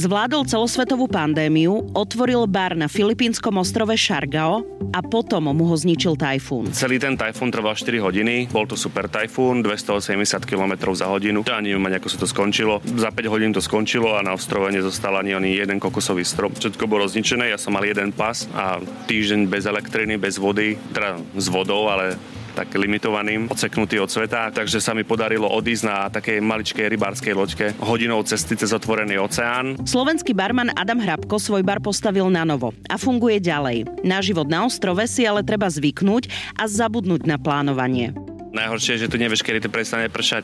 Zvládol celosvetovú pandémiu, otvoril bar na filipínskom ostrove Siargao a potom mu ho zničil tajfún. Celý ten tajfún trval 4 hodiny, bol to super tajfún, 280 km za hodinu. Ja neviem ani, ako sa to skončilo. Za 5 hodín to skončilo a na ostrove nezostal ani, ani jeden kokosový strop. Všetko bolo zničené, ja som mal jeden pas a týždeň bez elektriny, bez vody, teda s vodou, ale tak limitovaným, odseknutý od sveta, takže sa mi podarilo odísť na takej maličkej rybárskej loďke hodinou cesty cez otvorený oceán. Slovenský barman Adam Hrabko svoj bar postavil na novo a funguje ďalej. Na život na ostrove si ale treba zvyknúť a zabudnúť na plánovanie. Najhoršie je, že tu nevieš, kedy to prestane pršať.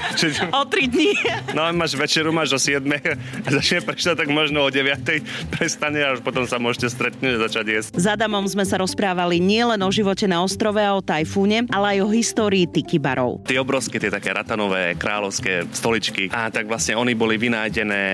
o 3 dní. no máš večeru, máš o 7 a začne pršať, tak možno o 9 prestane a už potom sa môžete stretnúť a začať jesť. S Adamom sme sa rozprávali nielen o živote na ostrove a o tajfúne, ale aj o histórii tiki barov. Tie obrovské, tie také ratanové, kráľovské stoličky. A tak vlastne oni boli vynájdené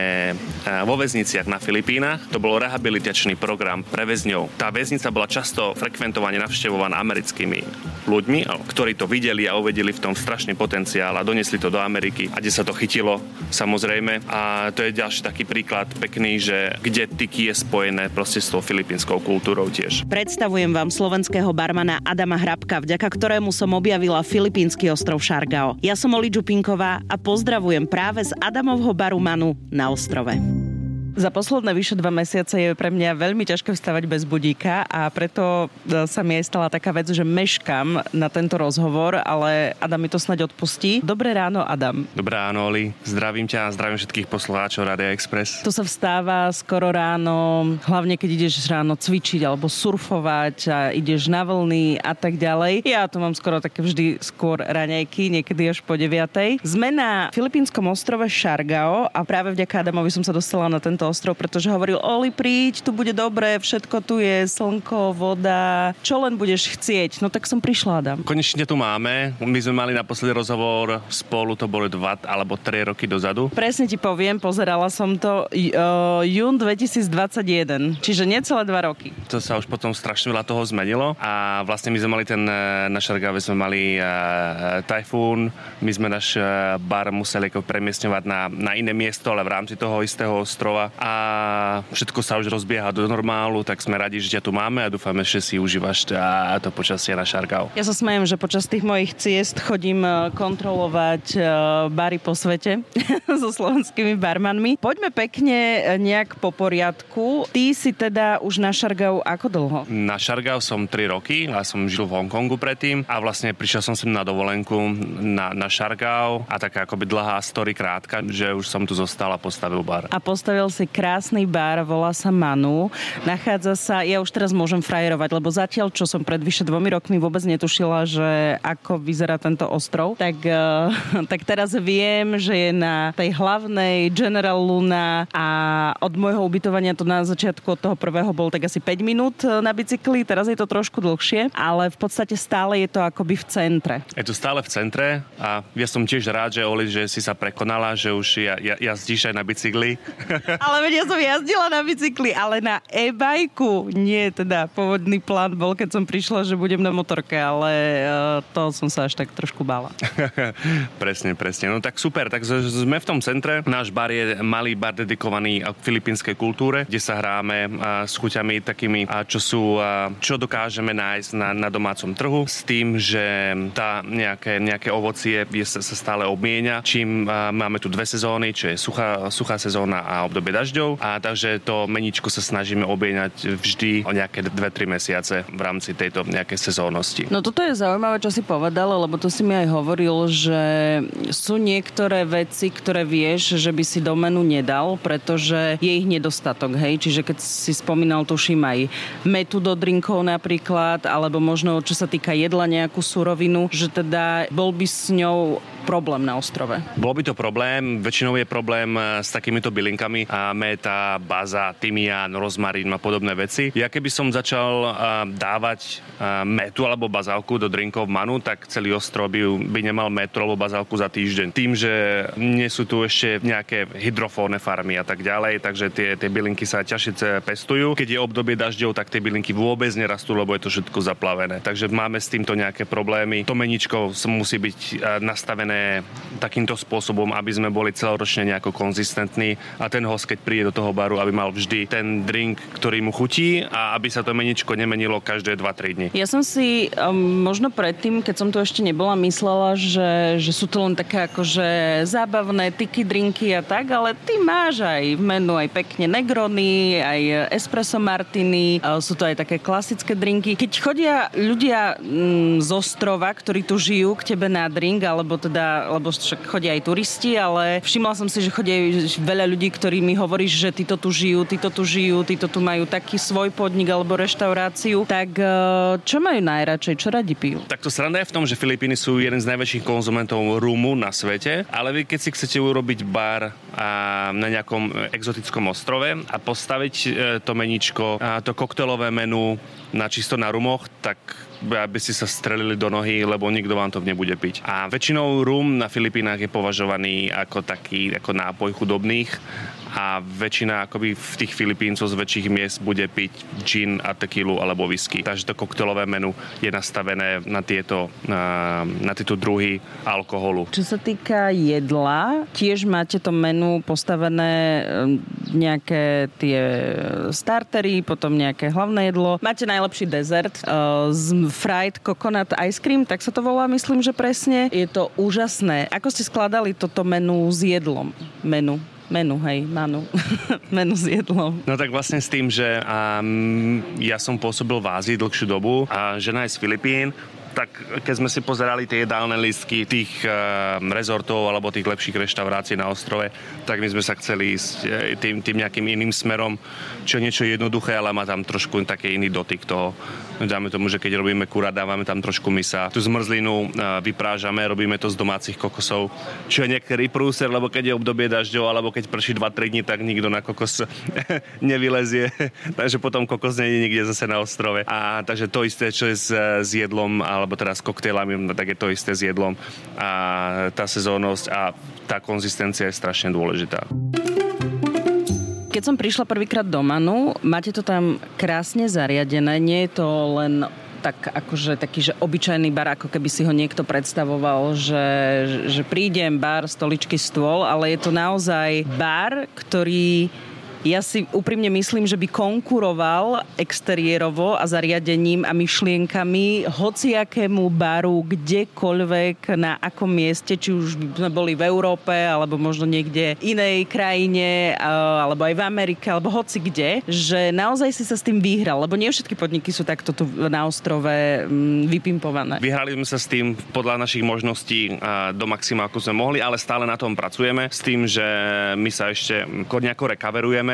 vo väzniciach na Filipínach. To bol rehabilitačný program pre väzňov. Tá väznica bola často frekventovane navštevovaná americkými ľuďmi, ktorí to videli videli a uvedeli v tom strašný potenciál a donesli to do Ameriky a kde sa to chytilo samozrejme. A to je ďalší taký príklad pekný, že kde tyky je spojené proste s tou filipínskou kultúrou tiež. Predstavujem vám slovenského barmana Adama Hrabka, vďaka ktorému som objavila filipínsky ostrov Šargao. Ja som Oli Čupinková a pozdravujem práve z Adamovho baru Manu na ostrove. Za posledné vyše dva mesiace je pre mňa veľmi ťažké vstávať bez budíka a preto e, sa mi aj stala taká vec, že meškam na tento rozhovor, ale Adam mi to snaď odpustí. Dobré ráno, Adam. Dobré ráno, Oli. Zdravím ťa a zdravím všetkých poslucháčov Radia Express. Tu sa vstáva skoro ráno, hlavne keď ideš ráno cvičiť alebo surfovať a ideš na vlny a tak ďalej. Ja to mám skoro také vždy skôr raňajky, niekedy až po 9. Sme na filipínskom ostrove Šargao a práve vďaka Adamovi som sa dostala na tento tento ostrov, pretože hovoril, Oli, príď, tu bude dobre, všetko tu je, slnko, voda, čo len budeš chcieť. No tak som prišla, Adam. Konečne tu máme. My sme mali naposledy rozhovor spolu, to boli dva alebo tri roky dozadu. Presne ti poviem, pozerala som to uh, jún 2021, čiže necelé dva roky. To sa už potom strašne veľa toho zmenilo a vlastne my sme mali ten, e, na Šargave sme mali uh, tajfún, my sme náš bar museli premiestňovať na, na iné miesto, ale v rámci toho istého ostrova a všetko sa už rozbieha do normálu, tak sme radi, že ťa tu máme a dúfame, že si užívaš to počasie na Šargau. Ja sa smejem, že počas tých mojich ciest chodím e, kontrolovať e, bary po svete so slovenskými barmanmi. Poďme pekne e, nejak po poriadku. Ty si teda už na Šargau ako dlho? Na Šargau som 3 roky, ja som žil v Hongkongu predtým a vlastne prišiel som sem na dovolenku na, na Šargau a taká akoby dlhá story krátka, že už som tu zostal a postavil bar. A postavil si krásny bar, volá sa Manu. Nachádza sa, ja už teraz môžem frajerovať, lebo zatiaľ, čo som pred vyše dvomi rokmi vôbec netušila, že ako vyzerá tento ostrov, tak, uh, tak teraz viem, že je na tej hlavnej General Luna a od môjho ubytovania to na začiatku od toho prvého bol tak asi 5 minút eh, na bicykli, teraz je to trošku dlhšie, ale v podstate stále je to akoby v centre. Je to stále v centre a ja som tiež rád, že Oli, že si sa prekonala, že už ja, ja, jazdíš aj na bicykli. ale ale veď ja som jazdila na bicykli, ale na e-bajku. Nie, teda pôvodný plán bol, keď som prišla, že budem na motorke, ale uh, to som sa až tak trošku bála. presne, presne. No tak super, tak sme v tom centre. Náš bar je malý bar dedikovaný filipínskej kultúre, kde sa hráme uh, s chuťami takými, čo sú, čo dokážeme nájsť na, na domácom trhu s tým, že tá nejaké, nejaké ovocie je, sa, sa stále obmienia. Čím máme tu dve sezóny, čo je suchá, suchá sezóna a obdobie dažďov a takže to meničko sa snažíme objednať vždy o nejaké 2-3 mesiace v rámci tejto nejakej sezónnosti. No toto je zaujímavé, čo si povedal, lebo to si mi aj hovoril, že sú niektoré veci, ktoré vieš, že by si do nedal, pretože je ich nedostatok, hej? Čiže keď si spomínal, tuším aj metu do drinkov napríklad, alebo možno čo sa týka jedla nejakú surovinu, že teda bol by s ňou problém na ostrove? Bol by to problém, väčšinou je problém eh, s takýmito bylinkami, a meta, baza, tymián, rozmarín a podobné veci. Ja keby som začal eh, dávať eh, metu alebo bazálku do drinkov manu, tak celý ostrov by, by nemal metu alebo bazálku za týždeň. Tým, že nie sú tu ešte nejaké hydrofónne farmy a tak ďalej, takže tie, tie bylinky sa ťažšie pestujú. Keď je obdobie dažďov, tak tie bylinky vôbec nerastú, lebo je to všetko zaplavené. Takže máme s týmto nejaké problémy. To meničko musí byť nastavené nastavené takýmto spôsobom, aby sme boli celoročne nejako konzistentní a ten host, keď príde do toho baru, aby mal vždy ten drink, ktorý mu chutí a aby sa to meničko nemenilo každé 2-3 dní. Ja som si um, možno predtým, keď som tu ešte nebola, myslela, že, že sú to len také akože zábavné tyky, drinky a tak, ale ty máš aj v menu aj pekne negrony, aj espresso martiny, sú to aj také klasické drinky. Keď chodia ľudia mm, z ostrova, ktorí tu žijú k tebe na drink, alebo teda, lebo však chodia aj turisti, ale všimla som si, že chodia veľa ľudí, ktorí mi hovorí, že títo tu žijú, títo tu žijú, títo tu majú taký svoj podnik alebo reštauráciu. Tak e, čo majú najradšej? Čo radi pijú? Tak to sranda je v tom, že Filipíny sú jeden z najväčších konzumentov rumu na svete, ale vy keď si chcete urobiť bar a na nejakom exotickom ostrove a postaviť e, to meničko, to koktelové menu na čisto na rumoch, tak aby ste sa strelili do nohy, lebo nikto vám to nebude piť. A väčšinou rum na Filipínach je považovaný ako taký ako nápoj chudobných a väčšina akoby v tých Filipíncov z väčších miest bude piť gin a tequilu alebo whisky. Takže to koktelové menu je nastavené na tieto, na, na tieto druhy alkoholu. Čo sa týka jedla, tiež máte to menu postavené nejaké tie startery, potom nejaké hlavné jedlo. Máte najlepší dezert uh, z fried coconut ice cream, tak sa to volá, myslím, že presne. Je to úžasné. Ako ste skladali toto menu s jedlom? Menu menu, hej, manu. menu s jedlom. No tak vlastne s tým, že um, ja som pôsobil v Ázii dlhšiu dobu a žena je z Filipín, tak keď sme si pozerali tie jedálne listky tých uh, rezortov alebo tých lepších reštaurácií na ostrove, tak my sme sa chceli ísť uh, tým, tým nejakým iným smerom, čo niečo jednoduché, ale má tam trošku taký iný dotyk toho Dáme tomu, že keď robíme kura, dávame tam trošku misa. Tu zmrzlinu vyprážame, robíme to z domácich kokosov, čo je niektorý prúser, lebo keď je obdobie dažďov, alebo keď prší 2-3 dní, tak nikto na kokos nevylezie. takže potom kokos nie je nikde zase na ostrove. A takže to isté, čo je s, s jedlom, alebo teda s koktejlami, tak je to isté s jedlom. A tá sezónnosť a tá konzistencia je strašne dôležitá. Keď som prišla prvýkrát do Manu, máte to tam krásne zariadené, nie je to len tak akože taký, že obyčajný bar, ako keby si ho niekto predstavoval, že, že prídem, bar, stoličky, stôl, ale je to naozaj bar, ktorý ja si úprimne myslím, že by konkuroval exteriérovo a zariadením a myšlienkami hociakému baru kdekoľvek na akom mieste, či už by sme boli v Európe alebo možno niekde inej krajine alebo aj v Amerike alebo hoci kde, že naozaj si sa s tým vyhral, lebo nie všetky podniky sú takto tu na ostrove mm, vypimpované. Vyhrali sme sa s tým podľa našich možností do maxima, ako sme mohli, ale stále na tom pracujeme s tým, že my sa ešte nejako rekaverujeme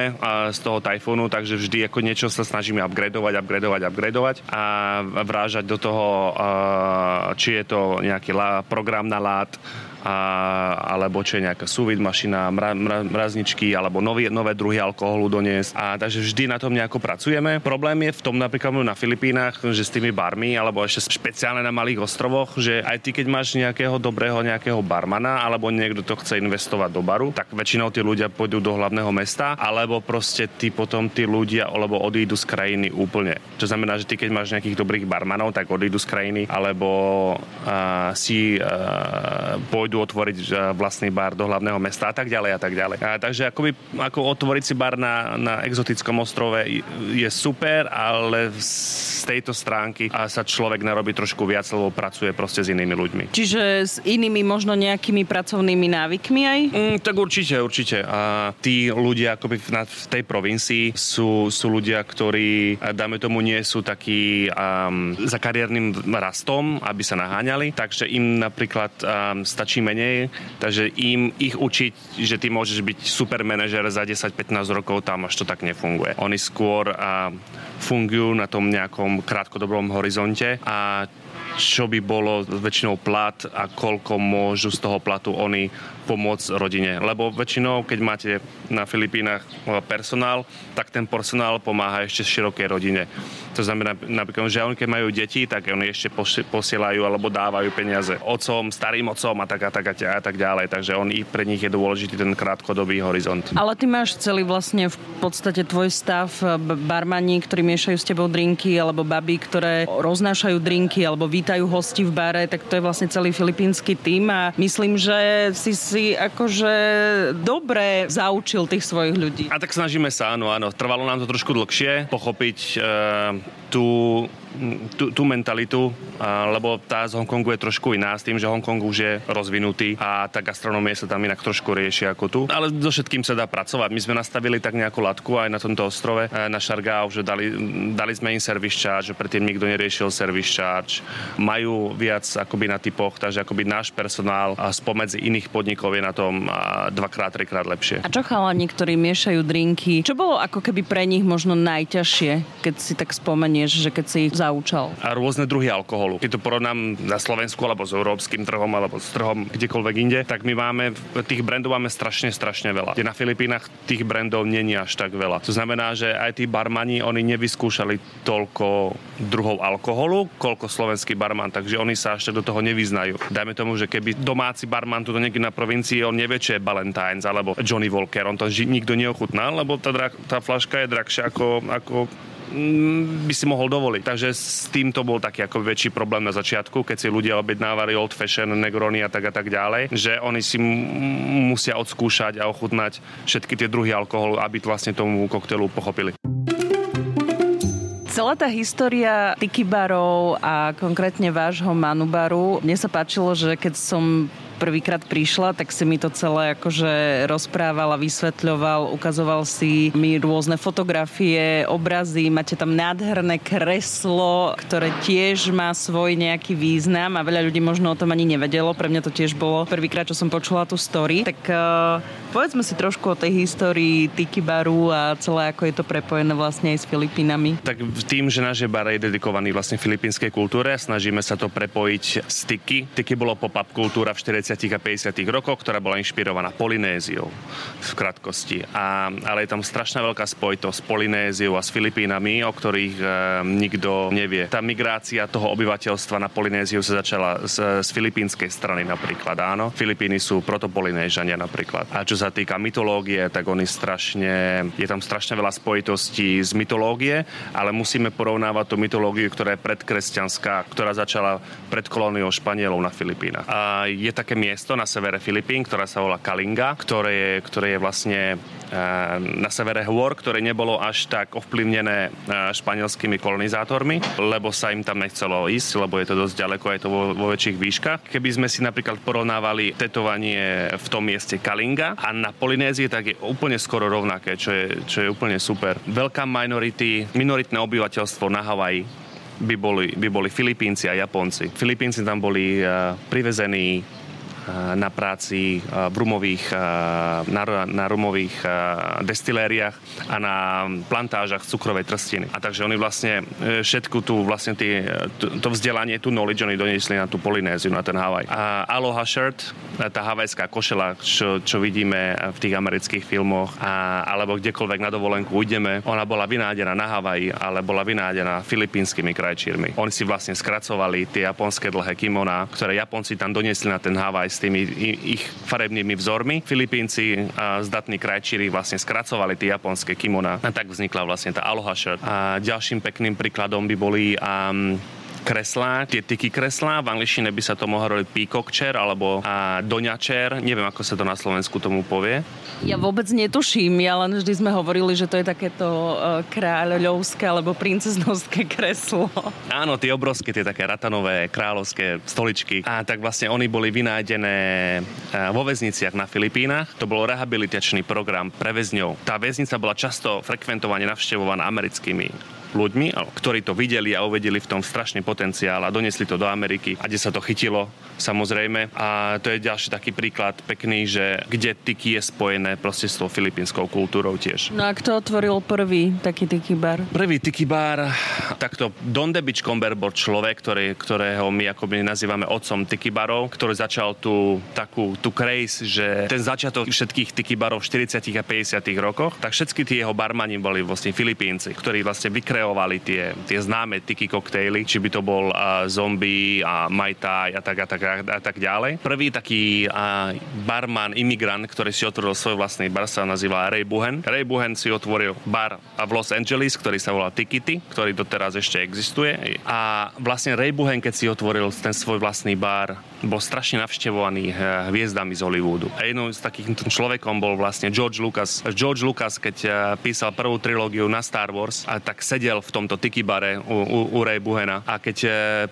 z toho tajfónu, takže vždy ako niečo sa snažíme upgradovať, upgradovať, upgradovať a vrážať do toho, či je to nejaký program na lát, a, alebo čo je nejaká súvid mašina, mra, mra, mrazničky alebo nový, nové druhy alkoholu doniesť. A takže vždy na tom nejako pracujeme. Problém je v tom napríklad na Filipínach, že s tými barmi alebo ešte špeciálne na malých ostrovoch, že aj ty keď máš nejakého dobrého nejakého barmana alebo niekto to chce investovať do baru, tak väčšinou tí ľudia pôjdu do hlavného mesta alebo proste ty potom tí ľudia alebo odídu z krajiny úplne. To znamená, že ty keď máš nejakých dobrých barmanov, tak odídu z krajiny alebo uh, si uh, pôjdu pôjdu otvoriť vlastný bar do hlavného mesta a tak ďalej a tak ďalej. A takže akoby, ako otvoriť si bar na, na exotickom ostrove je super, ale z tejto stránky sa človek narobí trošku viac, lebo pracuje proste s inými ľuďmi. Čiže s inými možno nejakými pracovnými návykmi aj? Mm, tak určite, určite. A tí ľudia akoby v, na, v tej provincii sú, sú ľudia, ktorí, dáme tomu, nie sú takí um, za kariérnym rastom, aby sa naháňali, takže im napríklad um, stačí menej, takže im ich učiť, že ty môžeš byť super manažer za 10-15 rokov, tam až to tak nefunguje. Oni skôr a, fungujú na tom nejakom krátkodobom horizonte a čo by bolo väčšinou plat a koľko môžu z toho platu oni pomôcť rodine. Lebo väčšinou, keď máte na Filipínach personál, tak ten personál pomáha ešte širokej rodine. To znamená, napríklad, že oni keď majú deti, tak oni ešte posielajú alebo dávajú peniaze otcom, starým otcom a tak a tak a, tak ďalej. Takže on, pre nich je dôležitý ten krátkodobý horizont. Ale ty máš celý vlastne v podstate tvoj stav barmani, ktorí miešajú s tebou drinky, alebo baby, ktoré roznášajú drinky, alebo vítajú hosti v bare, tak to je vlastne celý filipínsky tým a myslím, že si si akože dobre zaučil tých svojich ľudí. A tak snažíme sa, áno, áno. Trvalo nám to trošku dlhšie pochopiť e, tú tú, tú mentalitu, lebo tá z Hongkongu je trošku iná s tým, že Hongkong už je rozvinutý a tá gastronomia sa tam inak trošku rieši ako tu. Ale so všetkým sa dá pracovať. My sme nastavili tak nejakú latku aj na tomto ostrove, e, na Šargao, že dali, dali sme im service charge, že predtým nikto neriešil service charge. Majú viac akoby na typoch, takže akoby náš personál spomedzi iných podnikov je na tom dvakrát, trikrát lepšie. A čo chalani, ktorí miešajú drinky, čo bolo ako keby pre nich možno najťažšie, keď si tak spomenieš, že keď si ich zaučal? A rôzne druhy alkoholu. Keď to porovnám na Slovensku alebo s európskym trhom alebo s trhom kdekoľvek inde, tak my máme, tých brandov máme strašne, strašne veľa. Kde na Filipínach tých brandov není až tak veľa. To znamená, že aj tí barmani, oni nevyskúšali toľko druhov alkoholu, koľko slovenský barman, takže oni sa ešte do toho nevyznajú. Dajme tomu, že keby domáci barman tu niekde na provincii, on nevie, čo je Valentine's alebo Johnny Walker, on to nikto neochutná, lebo tá, tá flaška je drahšia ako, ako by si mohol dovoliť. Takže s týmto bol taký ako väčší problém na začiatku, keď si ľudia objednávali old fashion, negrony a tak a tak ďalej, že oni si musia odskúšať a ochutnať všetky tie druhy alkoholu, aby vlastne tomu koktelu pochopili. Celá tá história tiki barov a konkrétne vášho Manubaru, mne sa páčilo, že keď som prvýkrát prišla, tak si mi to celé akože rozprával a vysvetľoval, ukazoval si mi rôzne fotografie, obrazy, máte tam nádherné kreslo, ktoré tiež má svoj nejaký význam a veľa ľudí možno o tom ani nevedelo. Pre mňa to tiež bolo prvýkrát, čo som počula tú story. Tak uh, povedzme si trošku o tej histórii Tiki Baru a celé ako je to prepojené vlastne aj s Filipínami. Tak tým, že náš bar je dedikovaný vlastne filipínskej kultúre, snažíme sa to prepojiť s Tiki. Tiki bolo pop-up kultúra v 40 40. a 50. rokoch, ktorá bola inšpirovaná Polynéziou v krátkosti. A, ale je tam strašná veľká spojitosť s Polynéziou a s Filipínami, o ktorých e, nikto nevie. Tá migrácia toho obyvateľstva na Polynéziu sa začala z, z filipínskej strany napríklad, áno. Filipíny sú protopolynéžania napríklad. A čo sa týka mytológie, tak oni strašne, je tam strašne veľa spojitostí z mytológie, ale musíme porovnávať tú mytológiu, ktorá je predkresťanská, ktorá začala pred kolóniou Španielov na Filipínach. A je také miesto na severe Filipín, ktorá sa volá Kalinga, ktoré je, ktoré je vlastne eh, na severe hôr, ktoré nebolo až tak ovplyvnené eh, španielskými kolonizátormi, lebo sa im tam nechcelo ísť, lebo je to dosť ďaleko, je to vo, vo väčších výškach. Keby sme si napríklad porovnávali tetovanie v tom mieste Kalinga a na Polynézii, tak je úplne skoro rovnaké, čo je, čo je úplne super. Veľká minority, minoritné obyvateľstvo na Havaji by boli, by boli Filipínci a Japonci. Filipínci tam boli uh, privezení na práci v rumových, na, na rumových destilériách a na plantážach cukrovej trstiny. A takže oni vlastne všetku tú vlastne tý, to vzdelanie, tú knowledge oni doniesli na tú Polynéziu, na ten Havaj. A Aloha shirt, tá havajská košela, čo, čo vidíme v tých amerických filmoch, a, alebo kdekoľvek na dovolenku ideme, ona bola vynádená na Havaji, ale bola vynádená filipínskymi krajčírmi. Oni si vlastne skracovali tie japonské dlhé kimoná, ktoré Japonci tam doniesli na ten Havaj tými ich farebnými vzormi. Filipínci a zdatní krajčíri vlastne skracovali tie japonské kimona a tak vznikla vlastne tá aloha shirt. A ďalším pekným príkladom by boli um, kreslá, tie tyky kreslá, v angličtine by sa to mohlo robiť peacock chair alebo a, doňa chair, neviem ako sa to na Slovensku tomu povie. Ja vôbec netuším, ja len vždy sme hovorili, že to je takéto uh, kráľovské alebo princeznovské kreslo. Áno, tie obrovské, tie také ratanové kráľovské stoličky. A tak vlastne oni boli vynájdené uh, vo väzniciach na Filipínach. To bol rehabilitačný program pre väzňov. Tá väznica bola často frekventovane navštevovaná americkými ľuďmi, ktorí to videli a uvedeli v tom strašný potenciál a donesli to do Ameriky a kde sa to chytilo samozrejme. A to je ďalší taký príklad pekný, že kde tiki je spojené proste s tou filipínskou kultúrou tiež. No a kto otvoril prvý taký tiki bar? Prvý tiki bar, takto Don Debič Comber bol človek, ktorý, ktorého my akoby nazývame otcom tiki barov, ktorý začal tú takú tú craze, že ten začiatok všetkých tiki barov v 40 a 50 rokoch, tak všetky tie jeho barmani boli vlastne Filipínci, ktorí vlastne vykre kreovali tie, tie známe tiki koktejly, či by to bol uh, zombie a Mai Tai a tak a tak, a tak ďalej. Prvý taký uh, barman, imigrant, ktorý si otvoril svoj vlastný bar, sa nazýva Ray Buhen. Ray Buhen si otvoril bar v Los Angeles, ktorý sa volá Tikity, ktorý doteraz ešte existuje. A vlastne Ray Buhen, keď si otvoril ten svoj vlastný bar, bol strašne navštevovaný hviezdami z Hollywoodu. A jednou z takých človekom bol vlastne George Lucas. George Lucas, keď písal prvú trilógiu na Star Wars, a tak sedel v tomto tiki bare u, u, u Ray Buhena a keď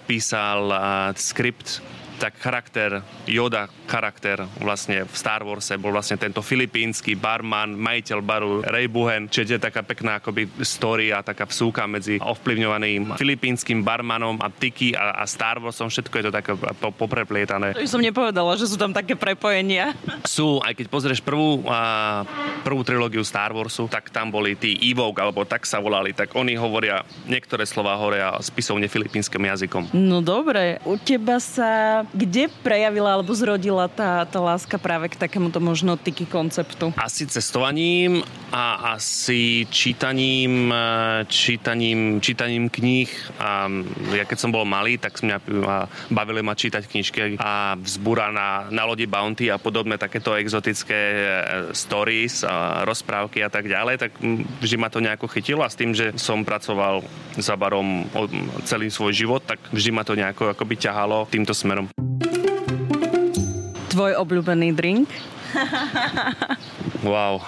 písal skript tak charakter, Yoda charakter vlastne v Star Warse bol vlastne tento filipínsky barman, majiteľ baru Ray Buhen, čiže je taká pekná akoby story a taká vsúka medzi ovplyvňovaným filipínskym barmanom a Tiki a, a Star Warsom, všetko je to také popreplietané. To som nepovedala, že sú tam také prepojenia. Sú, aj keď pozrieš prvú, a, prvú trilógiu Star Warsu, tak tam boli tí Evoke, alebo tak sa volali, tak oni hovoria, niektoré slova hovoria spisovne filipínskym jazykom. No dobre, u teba sa kde prejavila alebo zrodila tá, tá láska práve k takémuto možno tyky konceptu? Asi cestovaním a asi čítaním, e, čítaním, čítaním kníh. A ja keď som bol malý, tak mňa bavili ma čítať knižky a vzbúra na, na lodi Bounty a podobné takéto exotické e, stories, a rozprávky a tak ďalej, tak vždy ma to nejako chytilo a s tým, že som pracoval za barom celý svoj život, tak vždy ma to nejako akoby ťahalo týmto smerom. Tvoj obľúbený drink? wow.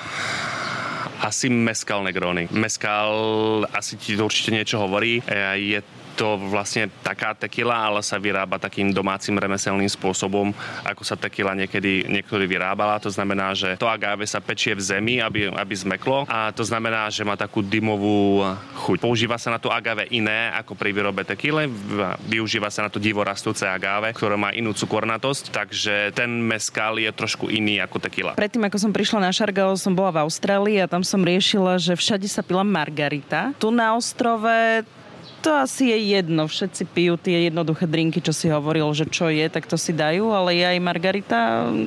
Asi meskal Negrony. Meskal asi ti to určite niečo hovorí. Je to vlastne taká tekila, ale sa vyrába takým domácim remeselným spôsobom, ako sa tekila niekedy, niekedy vyrábala. To znamená, že to agave sa pečie v zemi, aby, aby zmeklo a to znamená, že má takú dymovú chuť. Používa sa na to agave iné ako pri výrobe tekile. Využíva sa na to divo rastúce agave, ktoré má inú cukornatosť, takže ten meskal je trošku iný ako tekila. Predtým, ako som prišla na Šargao, som bola v Austrálii a tam som riešila, že všade sa pila margarita. Tu na ostrove to asi je jedno. Všetci pijú tie jednoduché drinky, čo si hovoril, že čo je, tak to si dajú, ale je aj Margarita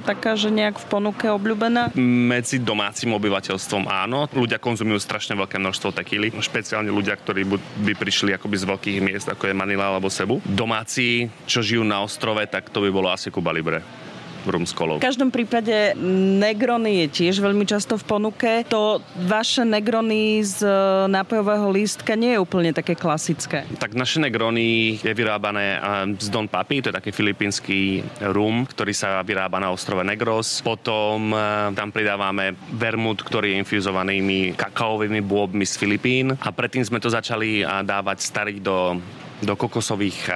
taká, že nejak v ponuke obľúbená? Medzi domácim obyvateľstvom áno. Ľudia konzumujú strašne veľké množstvo tekily, špeciálne ľudia, ktorí by prišli akoby z veľkých miest, ako je Manila alebo Sebu. Domáci, čo žijú na ostrove, tak to by bolo asi Cuba Libre rum s kolou. V každom prípade Negrony je tiež veľmi často v ponuke. To vaše Negrony z e, nápojového lístka nie je úplne také klasické. Tak naše Negrony je vyrábané e, z Don Papi, to je taký filipínsky rum, ktorý sa vyrába na ostrove Negros. Potom e, tam pridávame vermut, ktorý je infuzovanými kakaovými bôbmi z Filipín. A predtým sme to začali dávať stariť do, do kokosových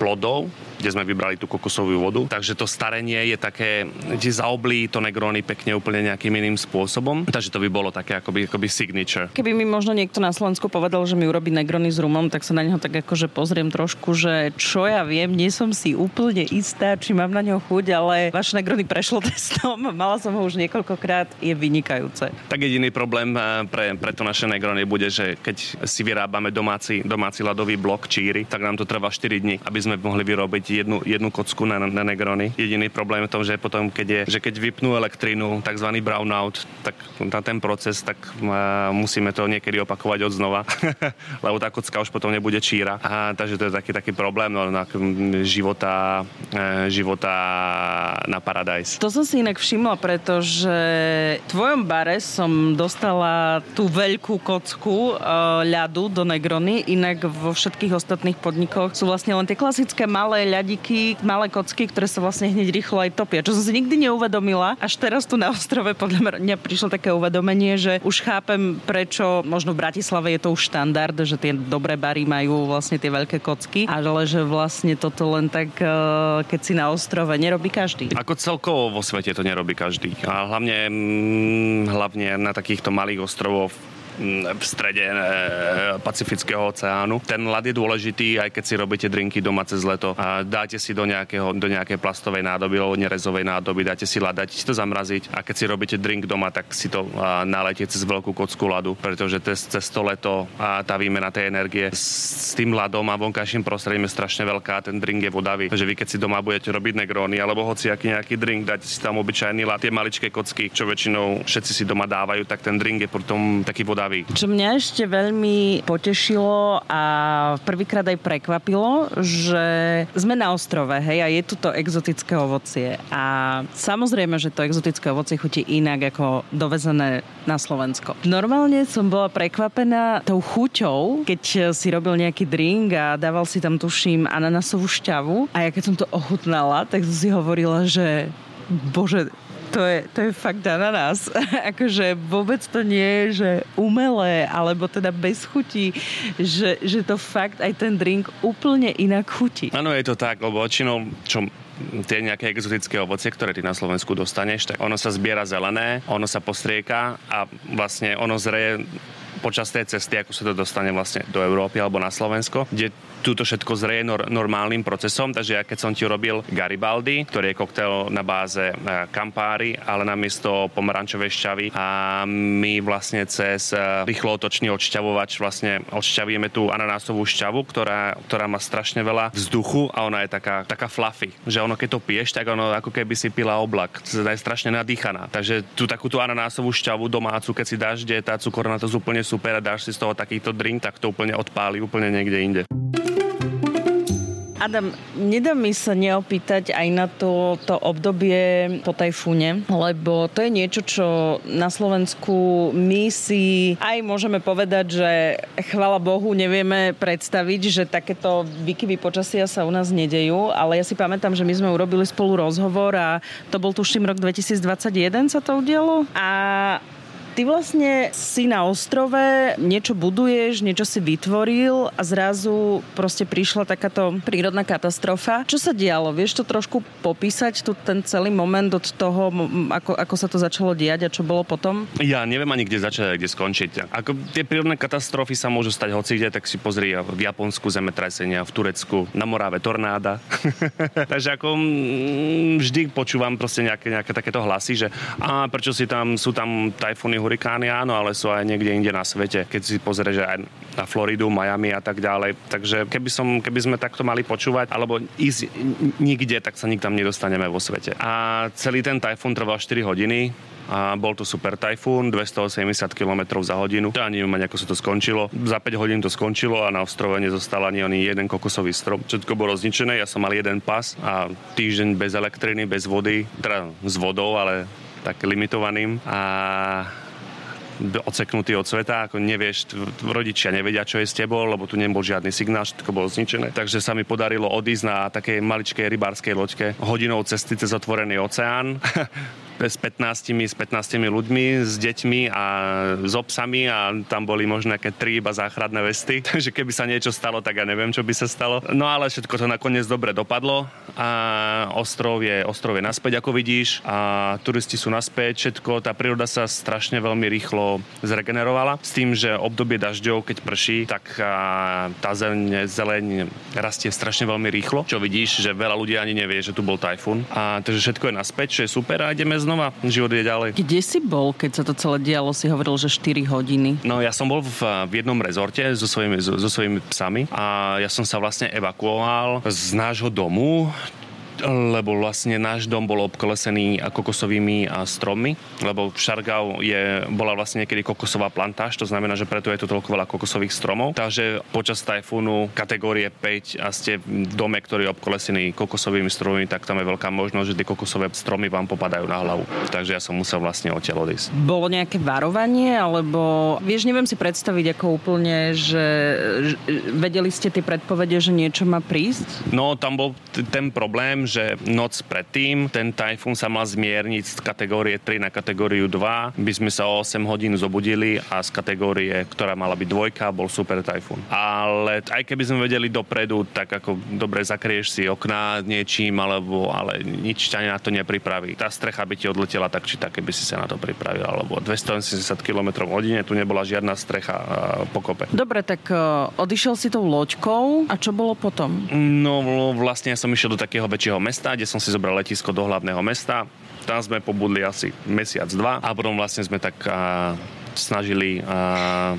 plodov, kde sme vybrali tú kokosovú vodu. Takže to starenie je také, že zaoblí to Negrony pekne úplne nejakým iným spôsobom. Takže to by bolo také akoby, akoby signature. Keby mi možno niekto na Slovensku povedal, že mi urobí Negrony s rumom, tak sa na neho tak akože pozriem trošku, že čo ja viem, nie som si úplne istá, či mám na neho chuť, ale vaše Negrony prešlo testom, mala som ho už niekoľkokrát, je vynikajúce. Tak jediný problém eh, pre, pre to naše Negrony bude, že keď si vyrábame domáci, domáci ľadový blok číry, tak nám to trvá 4 dní, aby sme mohli vyrobiť jednu, jednu kocku na, na Negrony. Jediný problém je v tom, že potom, keď, je, že keď vypnú elektrínu, tzv. brownout, tak na ten proces, tak uh, musíme to niekedy opakovať od znova, lebo tá kocka už potom nebude číra. A, takže to je taký, taký problém no, na života, uh, života na Paradise. To som si inak všimla, pretože v tvojom bare som dostala tú veľkú kocku uh, ľadu do Negrony, inak vo všetkých ostatných podnikoch sú vlastne len tie klasické malé ľadiky, malé kocky, ktoré sa vlastne hneď rýchlo aj topia, čo som si nikdy neuvedomila. Až teraz tu na ostrove podľa mňa prišlo také uvedomenie, že už chápem, prečo možno v Bratislave je to už štandard, že tie dobré bary majú vlastne tie veľké kocky, ale že vlastne toto len tak, eh, keď si na ostrove, nerobí každý. Ako celkovo vo svete to nerobí každý. A hlavne, mm, hlavne na takýchto malých ostrovoch v strede e, Pacifického oceánu. Ten ľad je dôležitý, aj keď si robíte drinky doma cez leto. A dáte si do, nejakého, do nejakej plastovej nádoby alebo nerezovej nádoby, dáte si ľad, dáte si to zamraziť a keď si robíte drink doma, tak si to nalejete cez veľkú kocku ľadu, pretože cez, to leto a tá výmena tej energie s, tým ľadom a vonkajším prostredím je strašne veľká, ten drink je vodavý. Takže vy keď si doma budete robiť negróny alebo hoci aký nejaký drink, dáte si tam obyčajný ľad, tie maličké kocky, čo väčšinou všetci si doma dávajú, tak ten drink je potom taký vodavý daví. Čo mňa ešte veľmi potešilo a prvýkrát aj prekvapilo, že sme na ostrove, hej, a je tu to exotické ovocie. A samozrejme, že to exotické ovocie chutí inak ako dovezené na Slovensko. Normálne som bola prekvapená tou chuťou, keď si robil nejaký drink a dával si tam, tuším, ananasovú šťavu. A ja keď som to ochutnala, tak som si hovorila, že bože, to je, to je fakt na nás. akože vôbec to nie je, že umelé, alebo teda bez chutí, že, že to fakt aj ten drink úplne inak chutí. Áno, je to tak, lebo väčšinou, čo tie nejaké exotické ovocie, ktoré ty na Slovensku dostaneš, tak ono sa zbiera zelené, ono sa postrieka a vlastne ono zreje počas tej cesty, ako sa to dostane vlastne do Európy alebo na Slovensko, kde túto všetko zreje nor- normálnym procesom, takže ja keď som ti robil Garibaldi, ktorý je koktail na báze Campari, ale namiesto pomarančovej šťavy a my vlastne cez e, rýchlootočný odšťavovač vlastne odšťavíme tú ananásovú šťavu, ktorá, ktorá má strašne veľa vzduchu a ona je taká, taká fluffy, že ono keď to piješ, tak ono ako keby si pila oblak, je strašne nadýchaná. Takže tú takúto ananásovú šťavu domácu, keď si dáš, kde je tá cukorná, to úplne super a dáš si z toho takýto drink, tak to úplne odpáli úplne niekde inde. Adam, nedá mi sa neopýtať aj na to, to obdobie po tajfúne, lebo to je niečo, čo na Slovensku my si aj môžeme povedať, že chvala Bohu nevieme predstaviť, že takéto výkyvy počasia sa u nás nedejú, ale ja si pamätám, že my sme urobili spolu rozhovor a to bol tuším rok 2021 sa to udialo. A Ty vlastne si na ostrove, niečo buduješ, niečo si vytvoril a zrazu proste prišla takáto prírodná katastrofa. Čo sa dialo? Vieš to trošku popísať, tu ten celý moment od toho, ako, ako sa to začalo diať a čo bolo potom? Ja neviem ani kde začať a kde skončiť. Ako tie prírodné katastrofy sa môžu stať hoci kde, tak si pozri v Japonsku zemetrasenia, v Turecku, na Moráve tornáda. Takže ako vždy počúvam proste nejaké, nejaké takéto hlasy, že a prečo si tam, sú tam tajfúny hurikány, áno, ale sú aj niekde inde na svete. Keď si pozrieš aj na Floridu, Miami a tak ďalej. Takže keby, som, keby sme takto mali počúvať, alebo ísť nikde, tak sa nikam nedostaneme vo svete. A celý ten tajfún trval 4 hodiny, a bol to super tajfún, 280 km za hodinu. Ja neviem ani, ako sa to skončilo. Za 5 hodín to skončilo a na ostrove nezostal ani oni jeden kokosový strom. Všetko bolo zničené, ja som mal jeden pas a týždeň bez elektriny, bez vody, teda s vodou, ale tak limitovaným. A odseknutý od sveta, ako nevieš, rodičia nevedia, čo je s tebou, lebo tu nebol žiadny signál, všetko bolo zničené. Takže sa mi podarilo odísť na takej maličkej rybárskej loďke hodinou cesty cez otvorený oceán s 15, s 15 ľuďmi, s deťmi a s obsami a tam boli možno nejaké tri iba záchranné vesty. Takže keby sa niečo stalo, tak ja neviem, čo by sa stalo. No ale všetko to nakoniec dobre dopadlo a ostrov je, ostrov je naspäť, ako vidíš a turisti sú naspäť, všetko, tá príroda sa strašne veľmi rýchlo zregenerovala s tým, že obdobie dažďov, keď prší, tak tá zeleň, zeleň rastie strašne veľmi rýchlo, čo vidíš, že veľa ľudí ani nevie, že tu bol tajfún. A takže všetko je naspäť, čo je super a ideme znova znova, život je ďalej. Kde si bol, keď sa to celé dialo? Si hovoril, že 4 hodiny. No ja som bol v, v jednom rezorte so svojimi, so, so svojimi psami a ja som sa vlastne evakuoval z nášho domu, lebo vlastne náš dom bol obkolesený kokosovými strommi, lebo v Šargau je, bola vlastne niekedy kokosová plantáž, to znamená, že preto je tu toľko veľa kokosových stromov. Takže počas tajfúnu kategórie 5 a ste v dome, ktorý je obkolesený kokosovými strommi, tak tam je veľká možnosť, že tie kokosové stromy vám popadajú na hlavu. Takže ja som musel vlastne odtiaľ odísť. Bolo nejaké varovanie, alebo vieš, neviem si predstaviť ako úplne, že, že vedeli ste tie predpovede, že niečo má prísť? No, tam bol t- ten problém, že noc predtým ten tajfún sa mal zmierniť z kategórie 3 na kategóriu 2. By sme sa o 8 hodín zobudili a z kategórie, ktorá mala byť dvojka, bol super tajfún. Ale aj keby sme vedeli dopredu, tak ako dobre zakrieš si okná niečím, alebo ale nič ťa na to nepripraví. Tá strecha by ti odletela tak či tak, keby si sa na to pripravil. Alebo 280 km hodine, tu nebola žiadna strecha pokope. Dobre, tak odišiel si tou loďkou a čo bolo potom? No vlastne ja som išiel do takého väčšieho mesta, kde som si zobral letisko do hlavného mesta. Tam sme pobudli asi mesiac, dva a potom vlastne sme tak a, snažili a,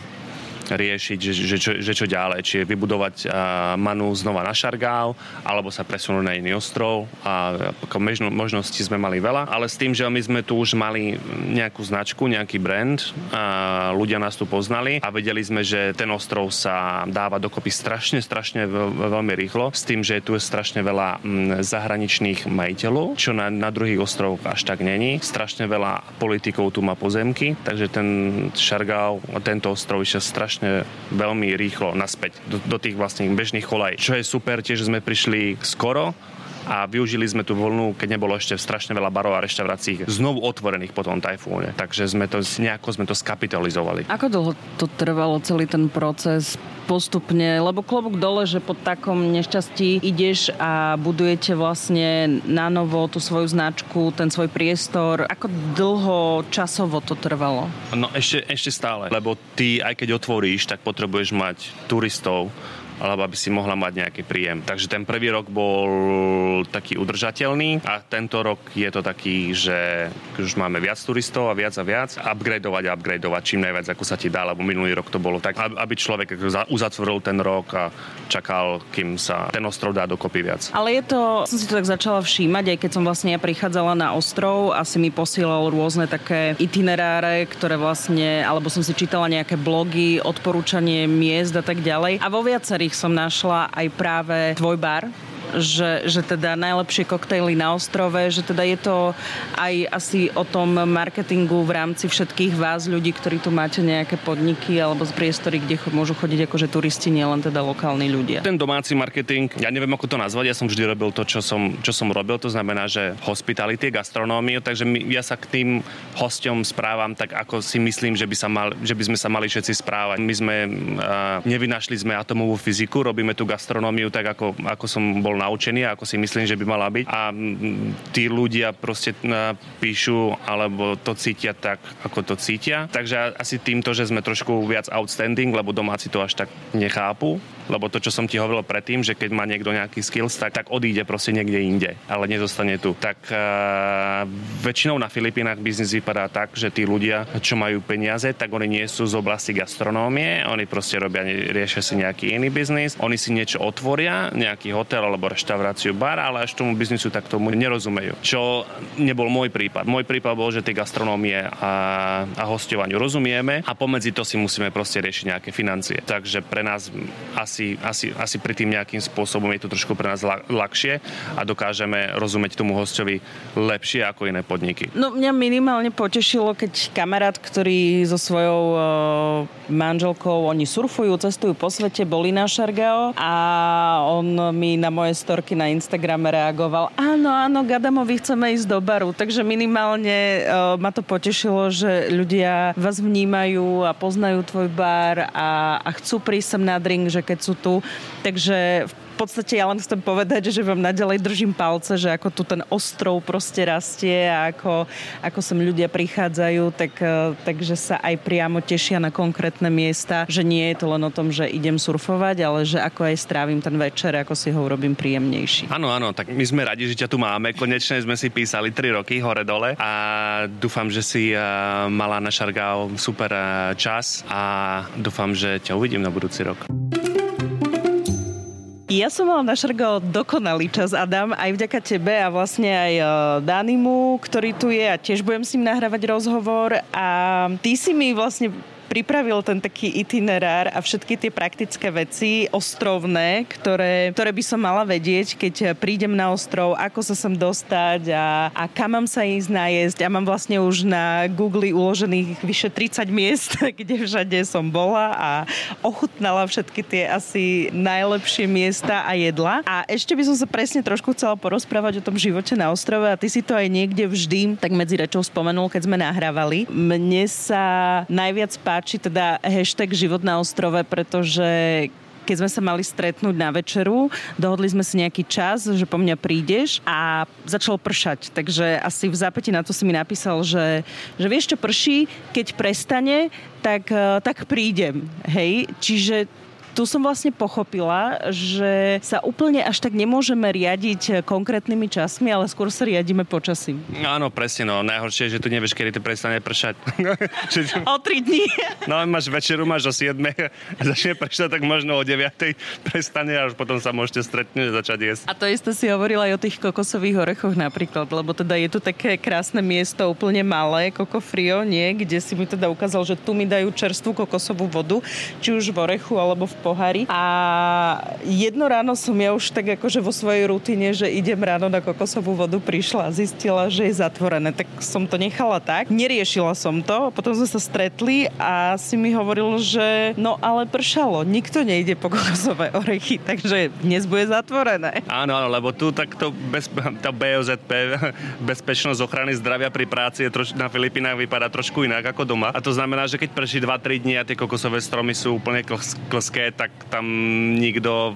riešiť, že, že, čo, že čo ďalej. Či je vybudovať uh, Manu znova na Šargál, alebo sa presunúť na iný ostrov. A ako možno, možnosti sme mali veľa, ale s tým, že my sme tu už mali nejakú značku, nejaký brand, a ľudia nás tu poznali a vedeli sme, že ten ostrov sa dáva dokopy strašne, strašne veľmi rýchlo, s tým, že tu je strašne veľa zahraničných majiteľov, čo na, na druhých ostrovoch až tak není. Strašne veľa politikov tu má pozemky, takže ten Šargál, tento ostrov išiel strašne veľmi rýchlo naspäť do, do tých vlastných bežných kolaj. Čo je super, tiež sme prišli skoro, a využili sme tú voľnu, keď nebolo ešte strašne veľa barov a reštaurácií znovu otvorených po tom tajfúne. Takže sme to nejako sme to skapitalizovali. Ako dlho to trvalo celý ten proces postupne, lebo klobúk dole, že po takom nešťastí ideš a budujete vlastne na novo tú svoju značku, ten svoj priestor. Ako dlho časovo to trvalo? No ešte, ešte stále, lebo ty aj keď otvoríš, tak potrebuješ mať turistov, alebo aby si mohla mať nejaký príjem. Takže ten prvý rok bol taký udržateľný a tento rok je to taký, že už máme viac turistov a viac a viac, upgradeovať a upgradeovať čím najviac, ako sa ti dá, lebo minulý rok to bolo tak, aby človek uzatvoril ten rok a čakal, kým sa ten ostrov dá dokopy viac. Ale je to, som si to tak začala všímať, aj keď som vlastne ja prichádzala na ostrov, asi mi posielal rôzne také itineráre, ktoré vlastne, alebo som si čítala nejaké blogy, odporúčanie miest a tak ďalej. A vo viacerých som našla aj práve tvoj bar, že, že teda najlepšie koktejly na ostrove, že teda je to aj asi o tom marketingu v rámci všetkých vás ľudí, ktorí tu máte nejaké podniky alebo z priestory, kde môžu chodiť akože turisti, nielen teda lokálni ľudia. Ten domáci marketing, ja neviem ako to nazvať, ja som vždy robil to, čo som, čo som robil, to znamená, že hospitality, gastronómiu, takže my, ja sa k tým hosťom správam tak, ako si myslím, že by, sa mal, že by sme sa mali všetci správať. My sme, uh, nevynašli sme atomovú fyziku, robíme tú gastronómiu tak, ako, ako som bol naučený, ako si myslím, že by mala byť. A tí ľudia proste píšu alebo to cítia tak, ako to cítia. Takže asi týmto, že sme trošku viac outstanding, lebo domáci to až tak nechápu, lebo to, čo som ti hovoril predtým, že keď má niekto nejaký skills, tak, tak odíde proste niekde inde, ale nezostane tu. Tak uh, väčšinou na Filipínach biznis vypadá tak, že tí ľudia, čo majú peniaze, tak oni nie sú z oblasti gastronómie, oni proste robia, riešia si nejaký iný biznis, oni si niečo otvoria, nejaký hotel alebo reštauráciu, bar, ale až tomu biznisu tak tomu nerozumejú. Čo nebol môj prípad. Môj prípad bol, že tej gastronómie a, a hostovaniu rozumieme a pomedzi to si musíme proste riešiť nejaké financie. Takže pre nás asi asi, asi, pri tým nejakým spôsobom je to trošku pre nás ľahšie a dokážeme rozumieť tomu hostovi lepšie ako iné podniky. No mňa minimálne potešilo, keď kamarát, ktorý so svojou uh, manželkou, oni surfujú, cestujú po svete, boli na Šargao a on mi na moje storky na Instagrame reagoval, áno, áno, Gadamovi chceme ísť do baru, takže minimálne uh, ma to potešilo, že ľudia vás vnímajú a poznajú tvoj bar a, a chcú prísť sem na drink, že keď sú tu. Takže v podstate ja len chcem povedať, že vám naďalej držím palce, že ako tu ten ostrov proste rastie a ako, ako sem ľudia prichádzajú, tak, e, takže sa aj priamo tešia na konkrétne miesta, že nie je to len o tom, že idem surfovať, ale že ako aj strávim ten večer, ako si ho urobím príjemnejší. Áno, áno, tak my sme radi, že ťa tu máme. Konečne sme si písali 3 roky hore-dole a dúfam, že si uh, mala na Šargao super uh, čas a dúfam, že ťa uvidím na budúci rok. Ja som mala na Šargo dokonalý čas, Adam, aj vďaka tebe a vlastne aj e, Danimu, ktorý tu je a tiež budem s ním nahrávať rozhovor. A ty si mi vlastne pripravil ten taký itinerár a všetky tie praktické veci ostrovné, ktoré, ktoré by som mala vedieť, keď prídem na ostrov, ako sa sem dostať a, a kam mám sa ísť najesť. A mám vlastne už na Google uložených vyše 30 miest, kde všade som bola a ochutnala všetky tie asi najlepšie miesta a jedla. A ešte by som sa presne trošku chcela porozprávať o tom živote na ostrove a ty si to aj niekde vždy tak medzi rečou spomenul, keď sme nahrávali. Mne sa najviac páči páči teda hashtag Život na ostrove, pretože keď sme sa mali stretnúť na večeru, dohodli sme si nejaký čas, že po mňa prídeš a začalo pršať. Takže asi v zápäti na to si mi napísal, že, že vieš čo prší, keď prestane, tak, eh, tak prídem. Hej, čiže tu som vlastne pochopila, že sa úplne až tak nemôžeme riadiť konkrétnymi časmi, ale skôr sa riadíme počasím. Áno, presne, no. Najhoršie je, že tu nevieš, kedy to prestane pršať. o 3 dní. no, máš večeru, máš o 7, začne pršať, tak možno o 9 prestane a už potom sa môžete stretnúť a začať jesť. A to isté si hovorila aj o tých kokosových orechoch napríklad, lebo teda je tu také krásne miesto, úplne malé, kokofrio, nie, kde si mi teda ukázal, že tu mi dajú čerstvú kokosovú vodu, či už v orechu alebo v pohári. A jedno ráno som ja už tak akože vo svojej rutine, že idem ráno na kokosovú vodu, prišla a zistila, že je zatvorené. Tak som to nechala tak. Neriešila som to. Potom sme sa stretli a si mi hovoril, že no ale pršalo. Nikto nejde po kokosové orechy, takže dnes bude zatvorené. Áno, áno, lebo tu takto bez, tá BOZP, bezpečnosť ochrany zdravia pri práci je troš, na Filipínach vypadá trošku inak ako doma. A to znamená, že keď prší 2-3 dní a tie kokosové stromy sú úplne klské, tak tam nikto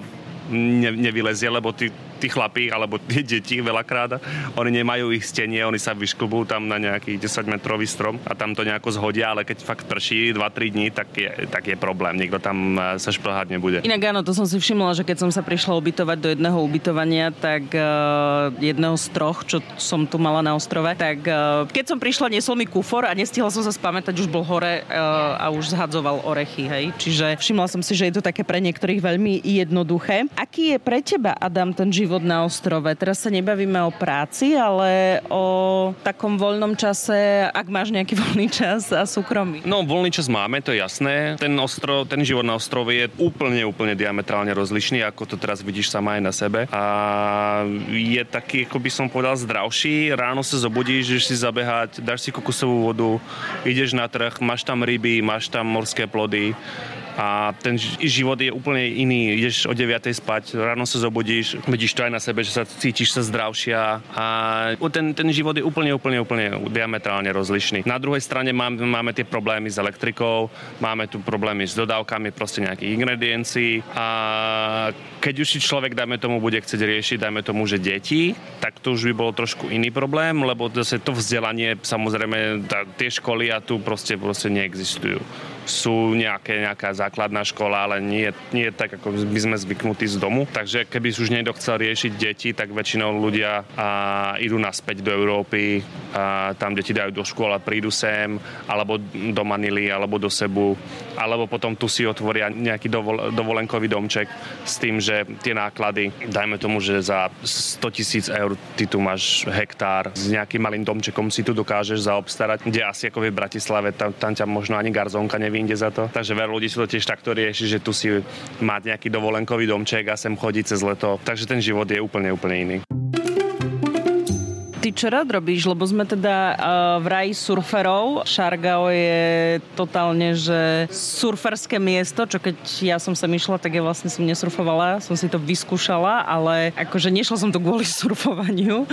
ne, nevylezie, lebo ty tí chlapí alebo tie deti veľakrát, oni nemajú ich stenie, oni sa vyšklbú tam na nejaký 10-metrový strom a tam to nejako zhodia, ale keď fakt prší 2-3 dní, tak je, tak je problém. Nikto tam e, sa šplhať nebude. Inak áno, to som si všimla, že keď som sa prišla ubytovať do jedného ubytovania, tak uh, jedného z troch, čo som tu mala na ostrove, tak uh, keď som prišla, niesol mi kufor a nestihla som sa spamätať, už bol hore uh, a už zhadzoval orechy, hej. Čiže všimla som si, že je to také pre niektorých veľmi jednoduché. Aký je pre teba, Adam, ten život život na ostrove. Teraz sa nebavíme o práci, ale o takom voľnom čase, ak máš nejaký voľný čas a súkromí. No, voľný čas máme, to je jasné. Ten, ostro, ten život na ostrove je úplne, úplne diametrálne rozlišný, ako to teraz vidíš sama aj na sebe. A je taký, ako by som povedal, zdravší. Ráno sa zobudíš, ideš si zabehať, dáš si kokosovú vodu, ideš na trh, máš tam ryby, máš tam morské plody a ten život je úplne iný. Ideš o 9. spať, ráno sa zobudíš, vidíš to aj na sebe, že sa cítiš sa zdravšia a ten, ten život je úplne, úplne, úplne diametrálne rozlišný. Na druhej strane máme, máme tie problémy s elektrikou, máme tu problémy s dodávkami proste nejakých ingrediencií a keď už si človek, dajme tomu, bude chcieť riešiť, dajme tomu, že deti, tak to už by bolo trošku iný problém, lebo zase to vzdelanie, samozrejme, tá, tie školy a tu proste, proste neexistujú sú nejaké, nejaká základná škola, ale nie, nie tak, ako by sme zvyknutí z domu. Takže keby už niekto chcel riešiť deti, tak väčšinou ľudia a, idú naspäť do Európy, a, tam deti dajú do škôl a prídu sem, alebo do Manily, alebo do Sebu, alebo potom tu si otvoria nejaký dovol, dovolenkový domček s tým, že tie náklady, dajme tomu, že za 100 tisíc eur ty tu máš hektár s nejakým malým domčekom si tu dokážeš zaobstarať, kde asi ako v Bratislave, tam, tam ťa možno ani garzónka nevie vyjde za to. Takže veľa ľudí si to tiež takto rieši, že tu si mať nejaký dovolenkový domček a sem chodiť cez leto. Takže ten život je úplne, úplne iný ty čo rád robíš? Lebo sme teda uh, v raji surferov. Šargao je totálne, že surferské miesto, čo keď ja som sa myšla, tak ja vlastne som nesurfovala, som si to vyskúšala, ale akože nešla som tu kvôli surfovaniu,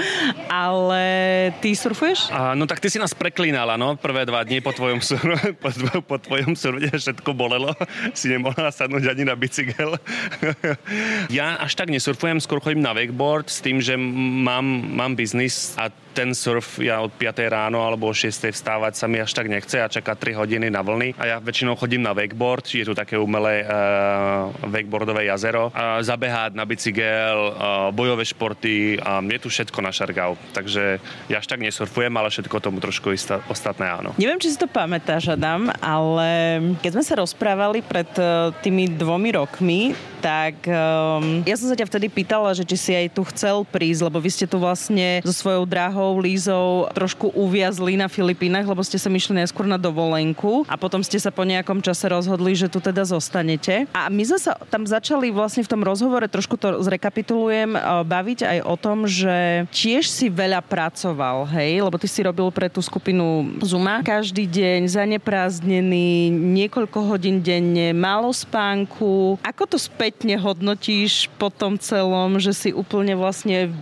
ale ty surfuješ? A, no tak ty si nás preklínala, no, prvé dva dni po tvojom, sur, po, po tvojom surfe všetko bolelo, si nemohla sadnúť ani na bicykel. ja až tak nesurfujem, skôr chodím na wakeboard s tým, že mám, mám biznis a 他 ten surf ja od 5 ráno alebo o 6 vstávať sa mi až tak nechce a čaká 3 hodiny na vlny a ja väčšinou chodím na wakeboard, je tu také umelé uh, wakeboardové jazero, uh, zabehať na bicykel, uh, bojové športy, a uh, je tu všetko na Šargau. Takže ja až tak nesurfujem, ale všetko tomu trošku istá, ostatné áno. Neviem, či si to pamätáš, Adam, ale keď sme sa rozprávali pred uh, tými dvomi rokmi, tak um, ja som sa ťa vtedy pýtala, že či si aj tu chcel prísť, lebo vy ste tu vlastne so svojou dráhou Ivou, Lízou trošku uviazli na Filipínach, lebo ste sa myšli najskôr na dovolenku a potom ste sa po nejakom čase rozhodli, že tu teda zostanete. A my sme sa tam začali vlastne v tom rozhovore, trošku to zrekapitulujem, e, baviť aj o tom, že tiež si veľa pracoval, hej, lebo ty si robil pre tú skupinu Zuma každý deň, zaneprázdnený, niekoľko hodín denne, málo spánku. Ako to spätne hodnotíš po tom celom, že si úplne vlastne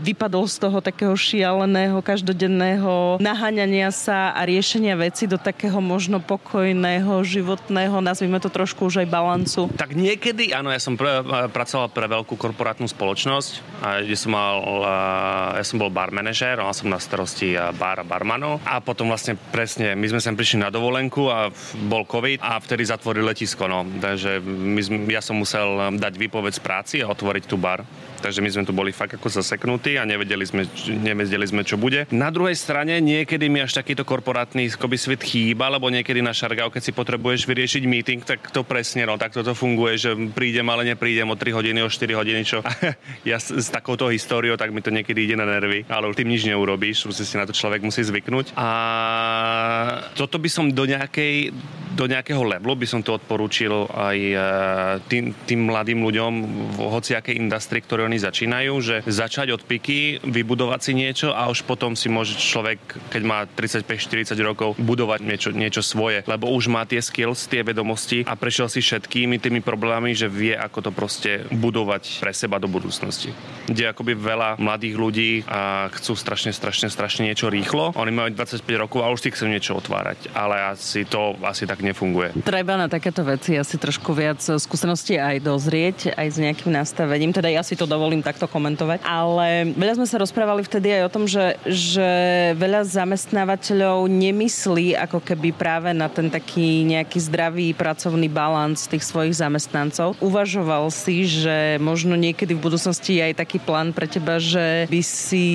vypadol z toho takého šialeného, každodenného naháňania sa a riešenia veci do takého možno pokojného, životného, nazvime to trošku už aj balancu? Tak niekedy, áno, ja som pr- pracoval pre veľkú korporátnu spoločnosť, kde som mal, ja som bol bar manažer, mal som na starosti bar a barmanov a potom vlastne presne, my sme sem prišli na dovolenku a bol COVID a vtedy zatvorili letisko, no. Takže my, ja som musel dať výpoveď z práci a otvoriť tu bar. Takže my sme tu boli fakt ako zaseknutí a nevedeli sme, nevedeli sme, čo bude. Na druhej strane niekedy mi až takýto korporátny skoby svet chýba, lebo niekedy na Šargau, keď si potrebuješ vyriešiť meeting, tak to presne, no, tak toto funguje, že prídem, ale neprídem o 3 hodiny, o 4 hodiny, čo ja s, s takouto históriou, tak mi to niekedy ide na nervy, ale už tým nič neurobíš, musí si na to človek musí zvyknúť. A toto by som do nejakej do nejakého levelu by som to odporúčil aj e, tým, tým mladým ľuďom v hociakej industrii, ktoré oni začínajú, že začať od piky, vybudovať si niečo a už potom si môže človek, keď má 35-40 rokov, budovať niečo, niečo svoje, lebo už má tie skills, tie vedomosti a prešiel si všetkými tými problémami, že vie, ako to proste budovať pre seba do budúcnosti. Kde akoby veľa mladých ľudí a chcú strašne, strašne, strašne niečo rýchlo. Oni majú 25 rokov a už si chcú niečo otvárať, ale asi to asi tak nefunguje. Treba na takéto veci asi trošku viac skúsenosti aj dozrieť, aj s nejakým nastavením. Teda ja si to dovolím takto komentovať. Ale veľa sme sa rozprávali vtedy aj o tom, že, že veľa zamestnávateľov nemyslí ako keby práve na ten taký nejaký zdravý pracovný balans tých svojich zamestnancov. Uvažoval si, že možno niekedy v budúcnosti je aj taký plán pre teba, že by si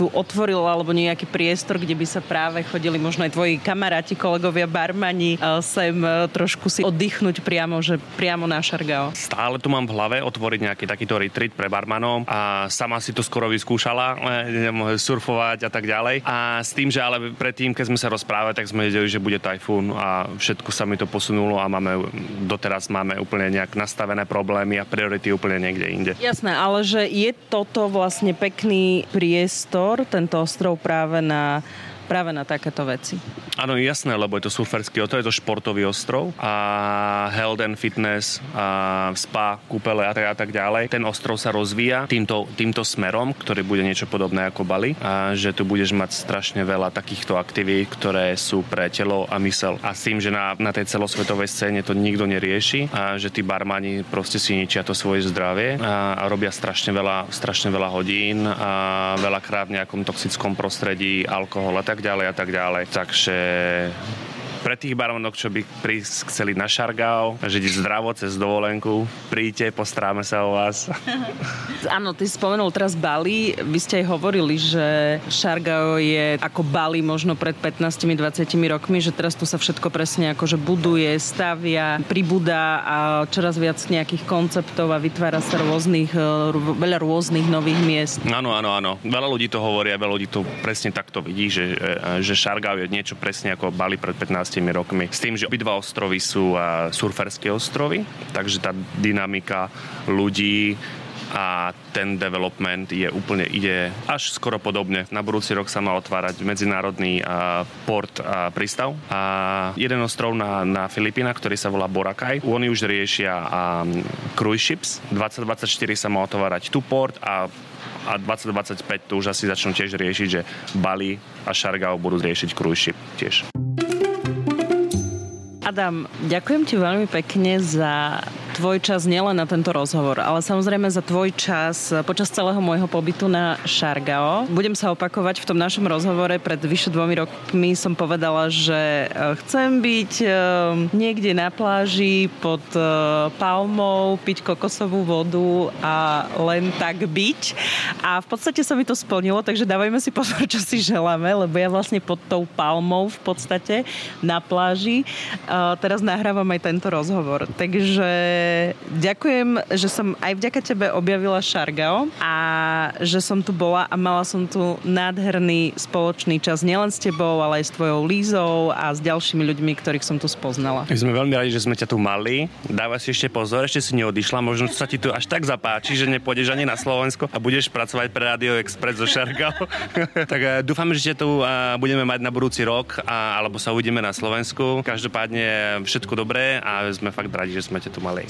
tu otvoril alebo nejaký priestor, kde by sa práve chodili možno aj tvoji kamaráti, kolegovia, barmani sem e, trošku si oddychnúť priamo, že priamo na Šargao. Stále tu mám v hlave otvoriť nejaký takýto retreat pre barmanov a sama si to skoro vyskúšala, e, surfovať a tak ďalej. A s tým, že ale predtým, keď sme sa rozprávali, tak sme vedeli, že bude tajfún a všetko sa mi to posunulo a máme, doteraz máme úplne nejak nastavené problémy a priority úplne niekde inde. Jasné, ale že je toto vlastne pekný priestor tento ostrov práve na práve na takéto veci. Áno, jasné, lebo je to surferský ostrov, je to športový ostrov a health and fitness, a spa, kúpele a tak, a tak ďalej. Ten ostrov sa rozvíja týmto, týmto smerom, ktorý bude niečo podobné ako Bali a že tu budeš mať strašne veľa takýchto aktivít, ktoré sú pre telo a mysel. A s tým, že na, na tej celosvetovej scéne to nikto nerieši a že tí barmani proste si ničia to svoje zdravie a, a robia strašne veľa, strašne veľa hodín a veľakrát v nejakom toxickom prostredí, alkohol a tak tak ďalej a tak ďalej. Takže pre tých baronok, čo by prísť chceli na Šargao, žiť zdravo cez dovolenku, príďte, postráme sa o vás. Áno, ty spomenul teraz Bali. Vy ste aj hovorili, že Šargao je ako Bali možno pred 15-20 rokmi, že teraz tu sa všetko presne akože buduje, stavia, pribúda a čoraz viac nejakých konceptov a vytvára sa rôznych, e, veľa rôznych nových miest. Áno, áno, áno. Veľa ľudí to hovorí a veľa ľudí to presne takto vidí, že, e, že Šargao je niečo presne ako Bali pred 15 15 rokmi. S tým, že obidva ostrovy sú surferské ostrovy, takže tá dynamika ľudí a ten development je úplne ide až skoro podobne. Na budúci rok sa má otvárať medzinárodný uh, port a prístav a jeden ostrov na, na Filipínach, ktorý sa volá Boracay. Oni už riešia um, cruise ships. 2024 sa má otvárať tu port a a 2025 to už asi začnú tiež riešiť, že Bali a Šargao budú riešiť cruise ship tiež. Adam, ďakujem ti veľmi pekne za tvoj čas nielen na tento rozhovor, ale samozrejme za tvoj čas počas celého môjho pobytu na Šargao. Budem sa opakovať v tom našom rozhovore. Pred vyše dvomi rokmi som povedala, že e, chcem byť e, niekde na pláži pod palmou, piť kokosovú vodu a len tak byť. A v podstate sa mi to splnilo, takže dávajme si pozor, čo si želáme, lebo ja vlastne pod tou palmou v podstate na pláži teraz nahrávam aj tento rozhovor. Takže ďakujem, že som aj vďaka tebe objavila Šargao a že som tu bola a mala som tu nádherný spoločný čas nielen s tebou, ale aj s tvojou Lízou a s ďalšími ľuďmi, ktorých som tu spoznala. My sme veľmi radi, že sme ťa tu mali. Dávaj si ešte pozor, ešte si neodišla, možno sa ti tu až tak zapáči, že nepôjdeš ani na Slovensko a budeš pracovať pre Radio Express zo Šargao. tak eh, dúfam, že ťa tu eh, budeme mať na budúci rok a, alebo sa uvidíme na Slovensku. Každopádne všetko dobré a sme fakt radi, že sme ťa tu mali.